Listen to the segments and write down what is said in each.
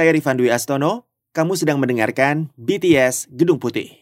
Saya Rifan Dwi Astono. Kamu sedang mendengarkan BTS Gedung Putih.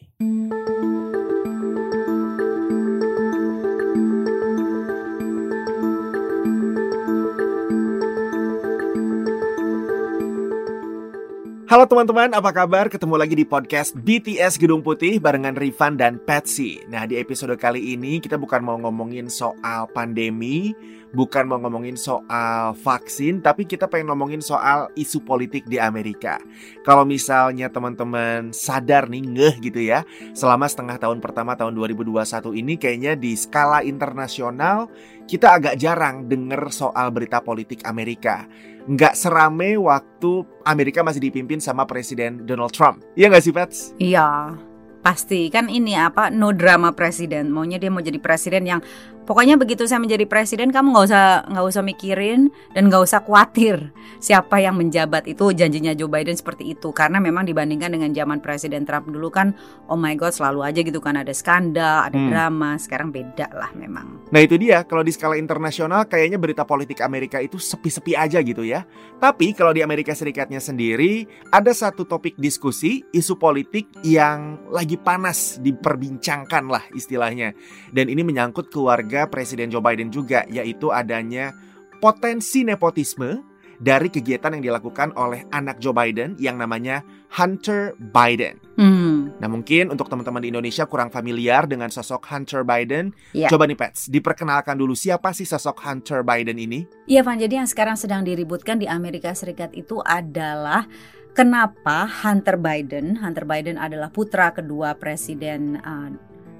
Halo teman-teman, apa kabar? Ketemu lagi di podcast BTS Gedung Putih barengan Rifan dan Patsy. Nah, di episode kali ini kita bukan mau ngomongin soal pandemi, bukan mau ngomongin soal vaksin, tapi kita pengen ngomongin soal isu politik di Amerika. Kalau misalnya teman-teman sadar nih, ngeh gitu ya, selama setengah tahun pertama tahun 2021 ini kayaknya di skala internasional kita agak jarang denger soal berita politik Amerika nggak serame waktu Amerika masih dipimpin sama Presiden Donald Trump. Iya nggak sih, Pets? Iya, pasti. Kan ini apa, no drama presiden. Maunya dia mau jadi presiden yang Pokoknya begitu saya menjadi presiden, kamu nggak usah nggak usah mikirin dan nggak usah khawatir siapa yang menjabat itu janjinya Joe Biden seperti itu. Karena memang dibandingkan dengan zaman Presiden Trump dulu kan, oh my God selalu aja gitu kan ada skandal, ada hmm. drama. Sekarang beda lah memang. Nah itu dia, kalau di skala internasional kayaknya berita politik Amerika itu sepi-sepi aja gitu ya. Tapi kalau di Amerika Serikatnya sendiri ada satu topik diskusi isu politik yang lagi panas diperbincangkan lah istilahnya. Dan ini menyangkut keluarga Presiden Joe Biden juga, yaitu adanya potensi nepotisme dari kegiatan yang dilakukan oleh anak Joe Biden yang namanya Hunter Biden. Hmm. Nah mungkin untuk teman-teman di Indonesia kurang familiar dengan sosok Hunter Biden. Yeah. Coba nih Pets, diperkenalkan dulu siapa sih sosok Hunter Biden ini? Iya Van, jadi yang sekarang sedang diributkan di Amerika Serikat itu adalah kenapa Hunter Biden, Hunter Biden adalah putra kedua Presiden uh,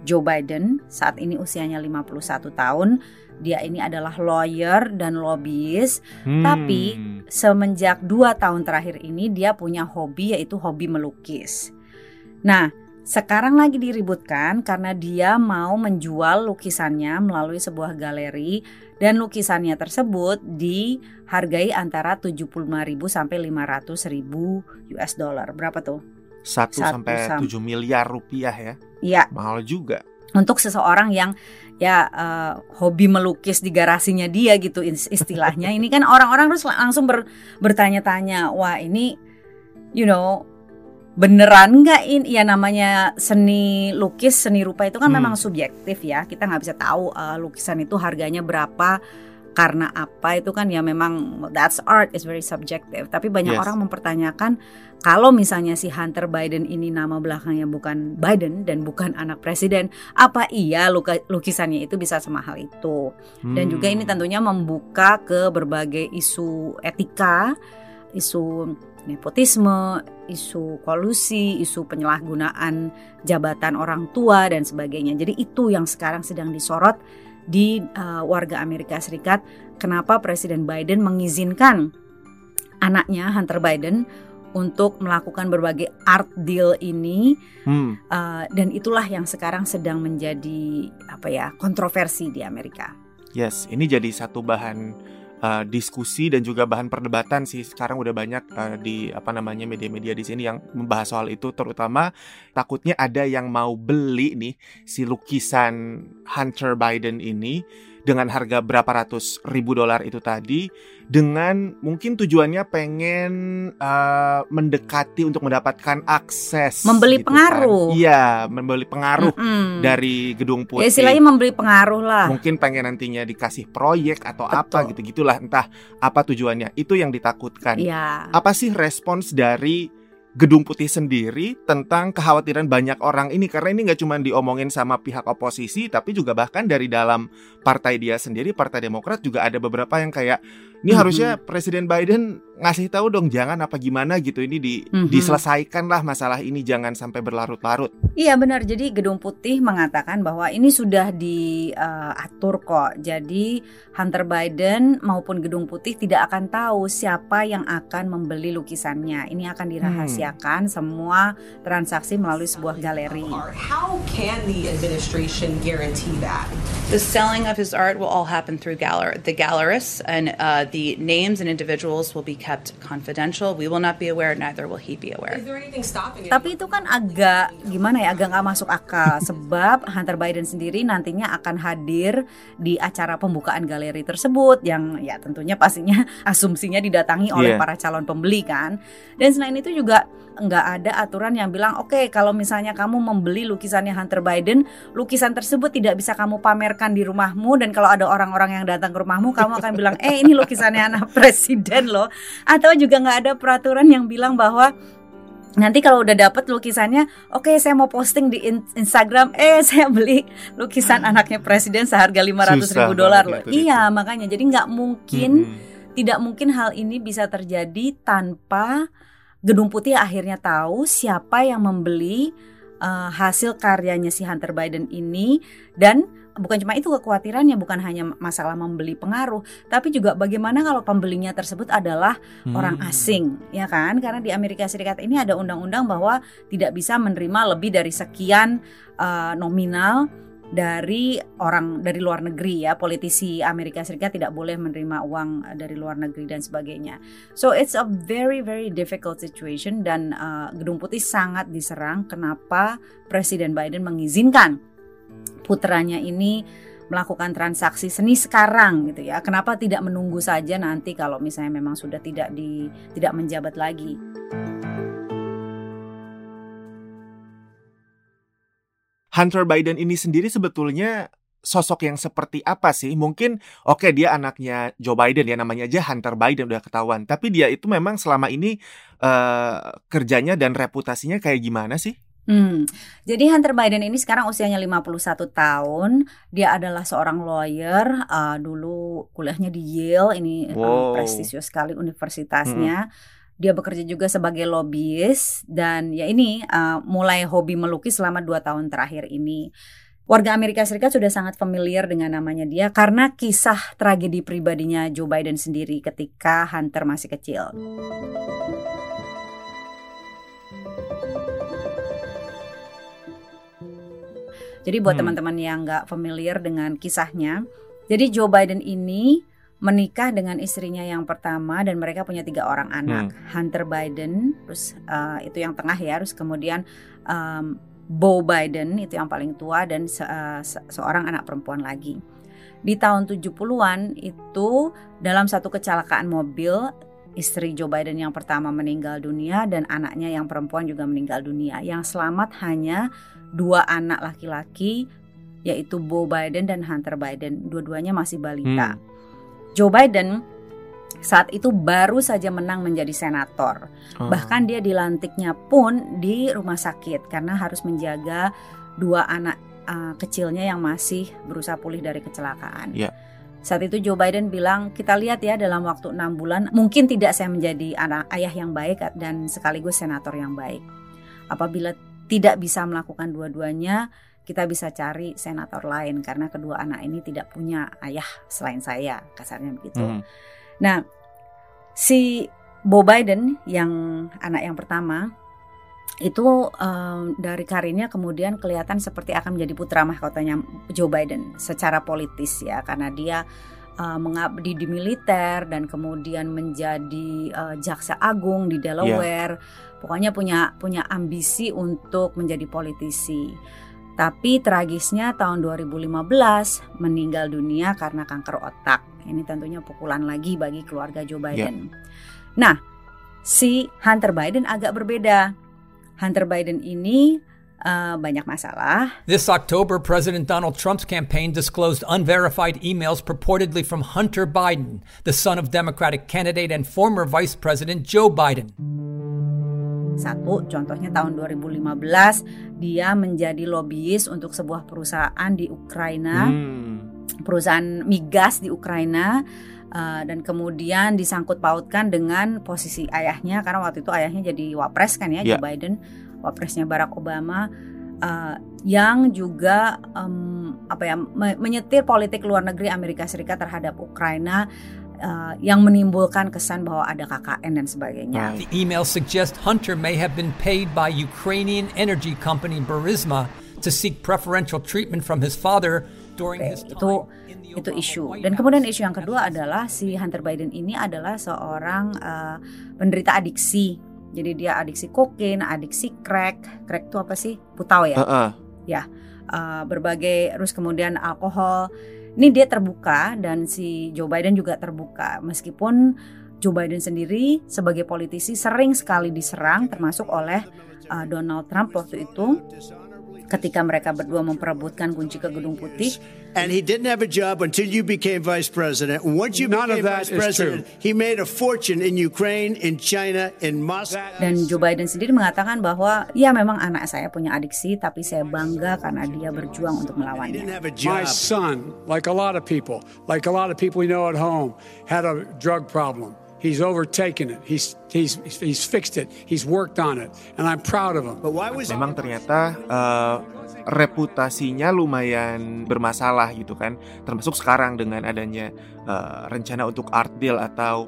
Joe Biden saat ini usianya 51 tahun. Dia ini adalah lawyer dan lobbyist, hmm. tapi semenjak dua tahun terakhir ini dia punya hobi yaitu hobi melukis. Nah, sekarang lagi diributkan karena dia mau menjual lukisannya melalui sebuah galeri dan lukisannya tersebut dihargai antara 75.000 sampai 500.000 US dollar. Berapa tuh? 1 sampai 7 miliar rupiah ya. Iya. Mahal juga. Untuk seseorang yang ya uh, hobi melukis di garasinya dia gitu istilahnya. ini kan orang-orang terus langsung ber, bertanya-tanya, wah ini you know beneran nggak ini ya namanya seni lukis seni rupa itu kan hmm. memang subjektif ya kita nggak bisa tahu uh, lukisan itu harganya berapa karena apa itu kan ya memang that's art is very subjective tapi banyak yes. orang mempertanyakan kalau misalnya si Hunter Biden ini nama belakangnya bukan Biden dan bukan anak presiden apa iya luka, lukisannya itu bisa semahal itu hmm. dan juga ini tentunya membuka ke berbagai isu etika isu nepotisme, isu kolusi, isu penyalahgunaan jabatan orang tua dan sebagainya. Jadi itu yang sekarang sedang disorot di uh, warga Amerika Serikat kenapa Presiden Biden mengizinkan anaknya Hunter Biden untuk melakukan berbagai art deal ini hmm. uh, dan itulah yang sekarang sedang menjadi apa ya kontroversi di Amerika. Yes, ini jadi satu bahan uh, diskusi dan juga bahan perdebatan sih. Sekarang udah banyak uh, di apa namanya media-media di sini yang membahas soal itu. Terutama takutnya ada yang mau beli nih si lukisan Hunter Biden ini dengan harga berapa ratus ribu dolar itu tadi dengan mungkin tujuannya pengen uh, mendekati untuk mendapatkan akses membeli gitu kan. pengaruh kan. iya membeli pengaruh mm -hmm. dari gedung putih ya, istilahnya membeli pengaruh lah mungkin pengen nantinya dikasih proyek atau Betul. apa gitu gitulah entah apa tujuannya itu yang ditakutkan ya. apa sih respons dari Gedung Putih sendiri tentang kekhawatiran banyak orang ini. Karena ini nggak cuma diomongin sama pihak oposisi tapi juga bahkan dari dalam partai dia sendiri Partai Demokrat juga ada beberapa yang kayak ini mm-hmm. harusnya Presiden Biden ngasih tahu dong jangan apa gimana gitu ini di mm-hmm. diselesaikan lah masalah ini jangan sampai berlarut-larut. Iya benar. Jadi Gedung Putih mengatakan bahwa ini sudah diatur uh, kok. Jadi Hunter Biden maupun Gedung Putih tidak akan tahu siapa yang akan membeli lukisannya. Ini akan dirahasiakan hmm. semua transaksi melalui sebuah galeri. How can the administration guarantee that? The selling of his art will all happen through the gallerists, and uh, the names and individuals will be kept confidential. We will not be aware, neither will he be aware. Is there anything stopping it? Tapi itu kan agak gimana ya, agak nggak masuk akal sebab Hunter Biden sendiri nantinya akan hadir di acara pembukaan galeri tersebut yang ya tentunya pastinya asumsinya didatangi oleh Iya. para calon pembeli kan. Dan selain itu juga nggak ada aturan yang bilang oke kalau misalnya kamu membeli lukisannya Hunter Biden, lukisan tersebut tidak bisa kamu pamerkan di rumahmu dan kalau ada orang-orang yang datang ke rumahmu kamu akan bilang eh ini lukisannya anak presiden loh. Atau juga nggak ada peraturan yang bilang bahwa nanti kalau udah dapet lukisannya, oke saya mau posting di in- Instagram, eh saya beli lukisan anaknya presiden seharga 500 Susah ribu dolar loh. banget itu, Iya makanya jadi nggak mungkin Mm-mm. tidak mungkin hal ini bisa terjadi tanpa Gedung Putih akhirnya tahu siapa yang membeli uh, hasil karyanya si Hunter Biden ini dan bukan cuma itu kekhawatirannya bukan hanya masalah membeli pengaruh tapi juga bagaimana kalau pembelinya tersebut adalah orang Hmm. asing ya kan? Karena di Amerika Serikat ini ada undang-undang bahwa tidak bisa menerima lebih dari sekian uh, nominal dari orang dari luar negeri ya. Politisi Amerika Serikat tidak boleh menerima uang uh, dari luar negeri dan sebagainya. So it's a very very difficult situation dan uh, Gedung Putih sangat diserang kenapa Presiden Biden mengizinkan putranya ini melakukan transaksi seni sekarang gitu ya. Kenapa tidak menunggu saja nanti kalau misalnya memang sudah tidak di tidak menjabat lagi. Hunter Biden ini sendiri sebetulnya sosok yang seperti apa sih? Mungkin oke dia anaknya Joe Biden ya namanya aja Hunter Biden udah ketahuan. Tapi dia itu memang selama ini eh, kerjanya dan reputasinya kayak gimana sih? Hmm. Jadi Hunter Biden ini sekarang usianya 51 tahun. Dia adalah seorang lawyer. uh, dulu kuliahnya di Yale. Ini uh, Wow. prestisius sekali universitasnya. Dia bekerja juga sebagai lobbyist dan ya ini uh, mulai hobi melukis selama dua tahun terakhir ini. Warga Amerika Serikat sudah sangat familiar dengan namanya dia karena kisah tragedi pribadinya Joe Biden sendiri ketika Hunter masih kecil. Jadi buat Hmm. teman-teman yang nggak familiar dengan kisahnya, jadi Joe Biden ini menikah dengan istrinya yang pertama dan mereka punya tiga orang anak, Hunter Biden, terus uh, itu yang tengah ya, terus kemudian um, Bo Biden itu yang paling tua dan se- uh, se- seorang anak perempuan lagi. Di tahun 70-an itu dalam satu kecelakaan mobil istri Joe Biden yang pertama meninggal dunia dan anaknya yang perempuan juga meninggal dunia. Yang selamat hanya dua anak laki-laki yaitu Bo Biden dan Hunter Biden. Dua-duanya masih balita. Hmm. Joe Biden saat itu baru saja menang menjadi senator. Oh. Bahkan dia dilantiknya pun di rumah sakit karena harus menjaga dua anak uh, kecilnya yang masih berusaha pulih dari kecelakaan. Ya. Saat itu Joe Biden bilang, kita lihat ya dalam waktu enam bulan, mungkin tidak saya menjadi anak ayah yang baik dan sekaligus senator yang baik. Apabila tidak bisa melakukan dua-duanya, kita bisa cari senator lain karena kedua anak ini tidak punya ayah selain saya, kasarnya begitu. Hmm. Nah, si Bo Biden yang anak yang pertama itu em, dari karirnya kemudian kelihatan seperti akan menjadi putra mahkotanya Joe Biden secara politis ya karena dia eh, mengabdi di militer dan kemudian menjadi eh, jaksa agung di Delaware. Pokoknya punya punya ambisi untuk menjadi politisi. Tapi tragisnya tahun 2015 meninggal dunia karena kanker otak. Ini tentunya pukulan lagi bagi keluarga Joe Biden. Nah, si Hunter Biden agak berbeda. Hunter Biden ini eh, banyak masalah. This October, President Donald Trump's campaign disclosed unverified emails purportedly from Hunter Biden, the son of Democratic candidate and former Vice President Joe Biden. Satu, contohnya tahun 2015 dia menjadi lobbyis untuk sebuah perusahaan di Ukraina. Hmm. perusahaan migas di Ukraina uh, dan kemudian disangkut pautkan dengan posisi ayahnya karena waktu itu ayahnya jadi wapres kan ya Ya. Joe Biden wapresnya Barack Obama uh, yang juga em, apa ya me- menyetir politik luar negeri Amerika Serikat terhadap Ukraina uh, yang menimbulkan kesan bahwa ada KKN dan sebagainya. The emails suggest Hunter may have been paid by Ukrainian energy company Burisma to seek preferential treatment from his father During his itu time in the itu Obama isu. Dan kemudian isu yang kedua adalah si Hunter Biden ini adalah seorang eh, penderita adiksi. Jadi dia adiksi kokain, adiksi crack. Crack itu apa sih? Putau ya. Heeh. Uh, berbagai terus kemudian alkohol. Ini dia terbuka dan si Joe Biden juga terbuka meskipun Joe Biden sendiri sebagai politisi sering sekali diserang termasuk oleh uh, Donald Trump waktu itu ketika mereka berdua memperebutkan kunci ke Gedung Putih And he didn't have a job until you became vice president. Once you None became vice president, he made a fortune in Ukraine, in China, in Moscow. dan Joe Biden sendiri mengatakan bahwa ya memang anak saya punya adiksi tapi saya bangga karena dia berjuang untuk melawannya. My son, like a lot of people, like a lot of people we know at home, had a drug problem. He's overtaken it. He's he's he's fixed it. He's worked on it, and I'm proud of him. But why was Memang ternyata eh, reputasinya lumayan bermasalah gitu kan. Termasuk sekarang dengan adanya eh, rencana untuk art deal atau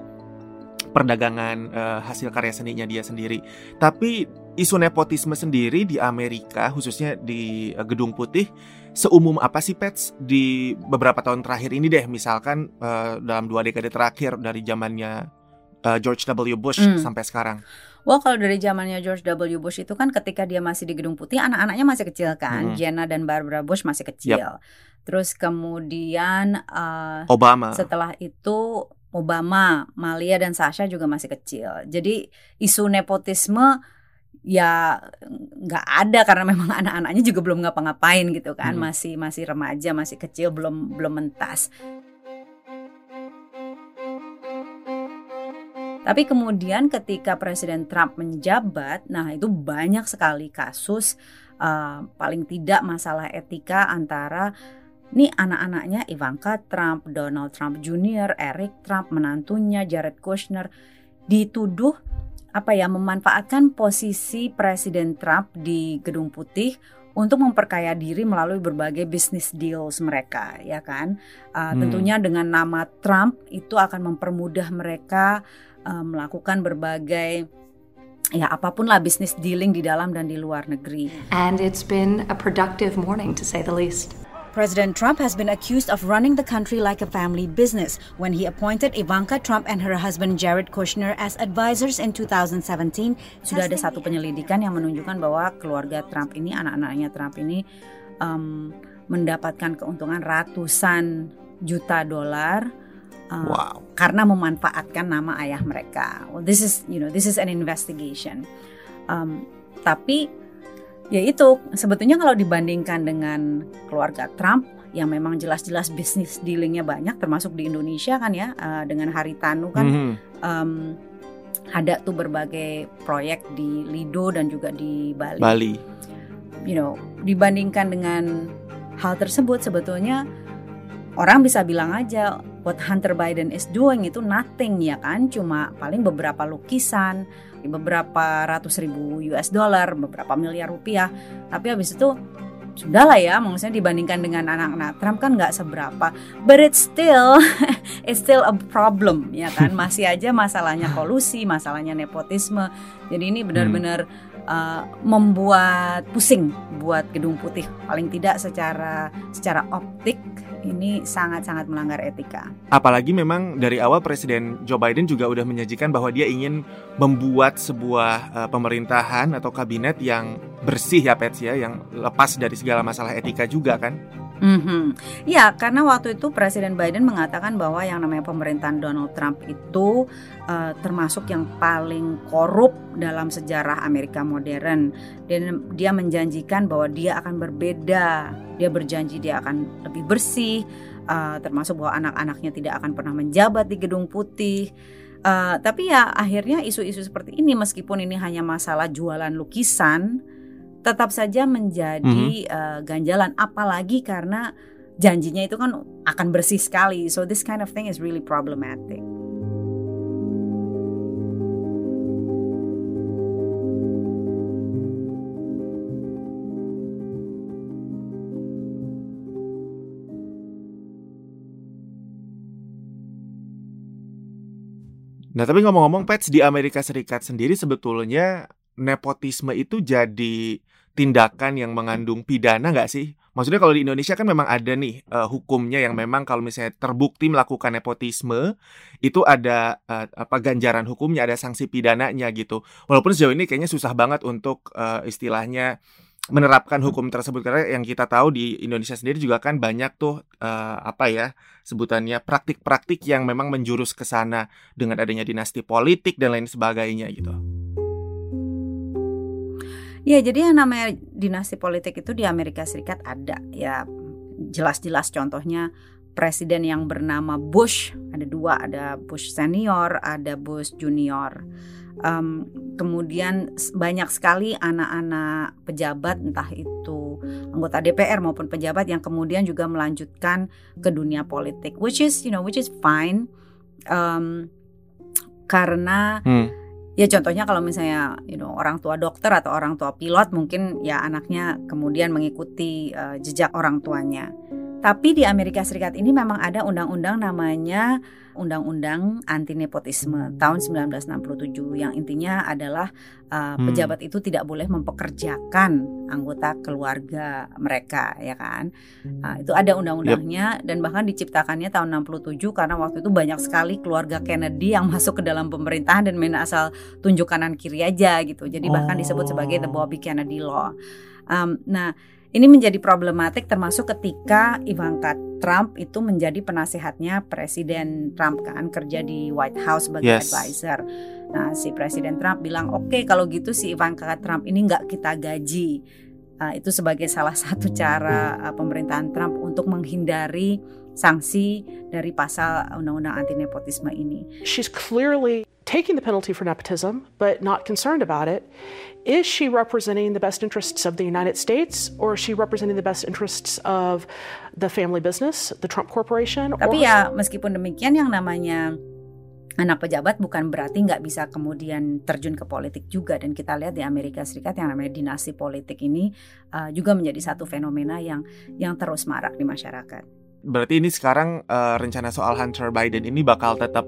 perdagangan eh, hasil karya seninya dia sendiri. Tapi isu nepotisme sendiri di Amerika khususnya di eh, Gedung Putih seumum apa sih Pets di beberapa tahun terakhir ini deh misalkan eh, dalam dua dekade terakhir dari zamannya eh, George W. Bush Hmm. sampai sekarang. Wah kalau dari zamannya George W. Bush itu kan ketika dia masih di Gedung Putih anak-anaknya masih kecil kan, Mhm. Jenna dan Barbara Bush masih kecil. Terus kemudian eh, Obama. setelah itu Obama, Malia dan Sasha juga masih kecil. Jadi isu nepotisme ya nggak ada karena memang anak-anaknya juga belum ngapa-ngapain gitu kan, Hmm. masih masih remaja, masih kecil, belum belum mentas. Tapi kemudian ketika Presiden Trump menjabat, nah itu banyak sekali kasus uh, paling tidak masalah etika antara nih anak-anaknya Ivanka Trump, Donald Trump Jr., Eric Trump, menantunya Jared Kushner dituduh apa ya memanfaatkan posisi Presiden Trump di Gedung Putih untuk memperkaya diri melalui berbagai bisnis deals mereka, ya kan? Uh, Hmm. Tentunya dengan nama Trump itu akan mempermudah mereka uh, melakukan berbagai ya apa pun lah bisnis dealing di dalam dan di luar negeri. And it's been a productive morning, to say the least. President Trump has been accused of running the country like a family business when he appointed Ivanka Trump and her husband Jared Kushner as advisors in 2017. Sudah ada satu penyelidikan yang menunjukkan bahwa keluarga Trump ini, anak-anaknya Trump ini um, mendapatkan keuntungan ratusan juta dolar uh, Wow. karena memanfaatkan nama ayah mereka. Well, this is you know this is an investigation. Um, tapi ya itu sebetulnya kalau dibandingkan dengan keluarga Trump yang memang jelas-jelas bisnis dealingnya banyak termasuk di Indonesia kan ya uh, dengan Haritanu kan Mhm. um, ada tuh berbagai proyek di Lido dan juga di Bali. Bali. You know dibandingkan dengan hal tersebut sebetulnya orang bisa bilang aja what Hunter Biden is doing itu nothing ya kan cuma paling beberapa lukisan beberapa ratus ribu US dollar beberapa miliar rupiah. Tapi habis itu sudah lah ya maksudnya dibandingkan dengan anak-anak Trump kan nggak seberapa. But it's still it's still a problem ya kan? Masih aja masalahnya kolusi masalahnya nepotisme. Jadi ini benar-benar uh, membuat pusing buat gedung putih. Paling tidak secara secara optik ini sangat-sangat melanggar etika. Apalagi memang dari awal Presiden Joe Biden juga udah menyajikan bahwa dia ingin membuat sebuah uh, pemerintahan atau kabinet yang bersih ya Pets ya, yang lepas dari segala masalah etika juga kan. Mhm. Ya, karena waktu itu Presiden Biden mengatakan bahwa yang namanya pemerintahan Donald Trump itu uh, termasuk yang paling korup dalam sejarah Amerika modern. Dan dia menjanjikan bahwa dia akan berbeda. Dia berjanji dia akan lebih bersih, uh, termasuk bahwa anak-anaknya tidak akan pernah menjabat di Gedung Putih. Uh, tapi ya akhirnya isu-isu seperti ini meskipun ini hanya masalah jualan lukisan, tetap saja menjadi uh, ganjalan. Apalagi karena janjinya itu kan akan bersih sekali. So this kind of thing is really problematic. Nah tapi ngomong-ngomong Pets di Amerika Serikat sendiri sebetulnya nepotisme itu jadi tindakan yang mengandung pidana nggak sih? Maksudnya kalau di Indonesia kan memang ada nih uh, hukumnya yang memang kalau misalnya terbukti melakukan nepotisme itu ada uh, apa ganjaran hukumnya, ada sanksi pidananya gitu. Walaupun sejauh ini kayaknya susah banget untuk uh, istilahnya menerapkan hukum tersebut karena yang kita tahu di Indonesia sendiri juga kan banyak tuh uh, apa ya sebutannya praktik-praktik yang memang menjurus ke sana dengan adanya dinasti politik dan lain sebagainya gitu. Ya, jadi yang namanya dinasti politik itu di Amerika Serikat ada. Ya jelas-jelas contohnya presiden yang bernama Bush ada dua ada Bush senior ada Bush junior. Um, kemudian banyak sekali anak-anak pejabat entah itu anggota DPR maupun pejabat yang kemudian juga melanjutkan ke dunia politik which is you know which is fine. Um, karena hmm ya contohnya kalau misalnya you know orang tua dokter atau orang tua pilot mungkin ya anaknya kemudian mengikuti uh, jejak orang tuanya. Tapi di Amerika Serikat ini memang ada undang-undang namanya Undang-Undang Anti Nepotisme tahun 1967 yang intinya adalah uh, hmm. pejabat itu tidak boleh mempekerjakan anggota keluarga mereka ya kan. Uh, itu ada undang-undangnya yep. dan bahkan diciptakannya tahun 67 karena waktu itu banyak sekali keluarga Kennedy yang masuk ke dalam pemerintahan dan main asal tunjuk kanan kiri aja gitu. Jadi bahkan disebut sebagai the Bobby Kennedy Law. Um, nah ini menjadi problematik termasuk ketika Ivanka Trump itu menjadi penasehatnya Presiden Trump kan kerja di White House sebagai yes. advisor. Nah si Presiden Trump bilang oke okay, kalau gitu si Ivanka Trump ini nggak kita gaji. Uh, itu sebagai salah satu cara uh, pemerintahan Trump untuk menghindari sanksi dari pasal undang-undang anti nepotisme ini. She's clearly taking the penalty for nepotism, but not concerned about it. Is she representing the best interests of the United States, or is she representing the best interests of the family business, the Trump Corporation? Tapi ya, meskipun demikian, yang namanya anak pejabat bukan berarti nggak bisa kemudian terjun ke politik juga dan kita lihat di Amerika Serikat yang namanya dinasti politik ini uh, juga menjadi satu fenomena yang yang terus marak di masyarakat. Berarti ini sekarang uh, rencana soal Hunter Biden ini bakal tetap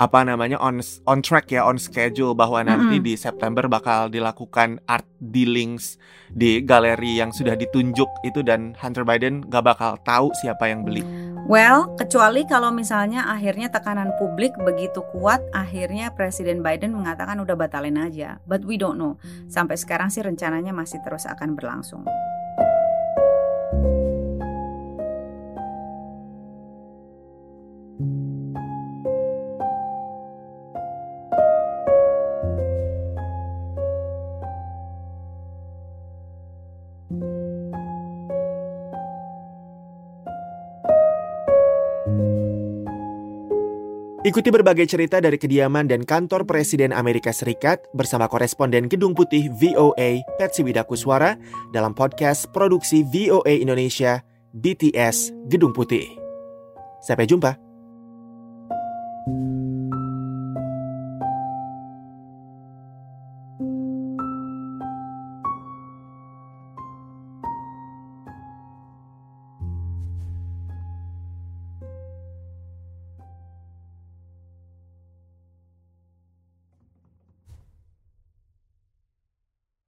apa namanya on on track ya on schedule bahwa nanti mm -hmm. di September bakal dilakukan art dealings di galeri yang sudah ditunjuk itu dan Hunter Biden gak bakal tahu siapa yang beli. Well, kecuali kalau misalnya akhirnya tekanan publik begitu kuat, akhirnya Presiden Biden mengatakan udah batalin aja. But we don't know. Sampai sekarang sih rencananya masih terus akan berlangsung. Ikuti berbagai cerita dari kediaman dan kantor Presiden Amerika Serikat bersama koresponden Gedung Putih VOA, Patsy Widakuswara, dalam podcast produksi VOA Indonesia, BTS Gedung Putih. Sampai jumpa. thank you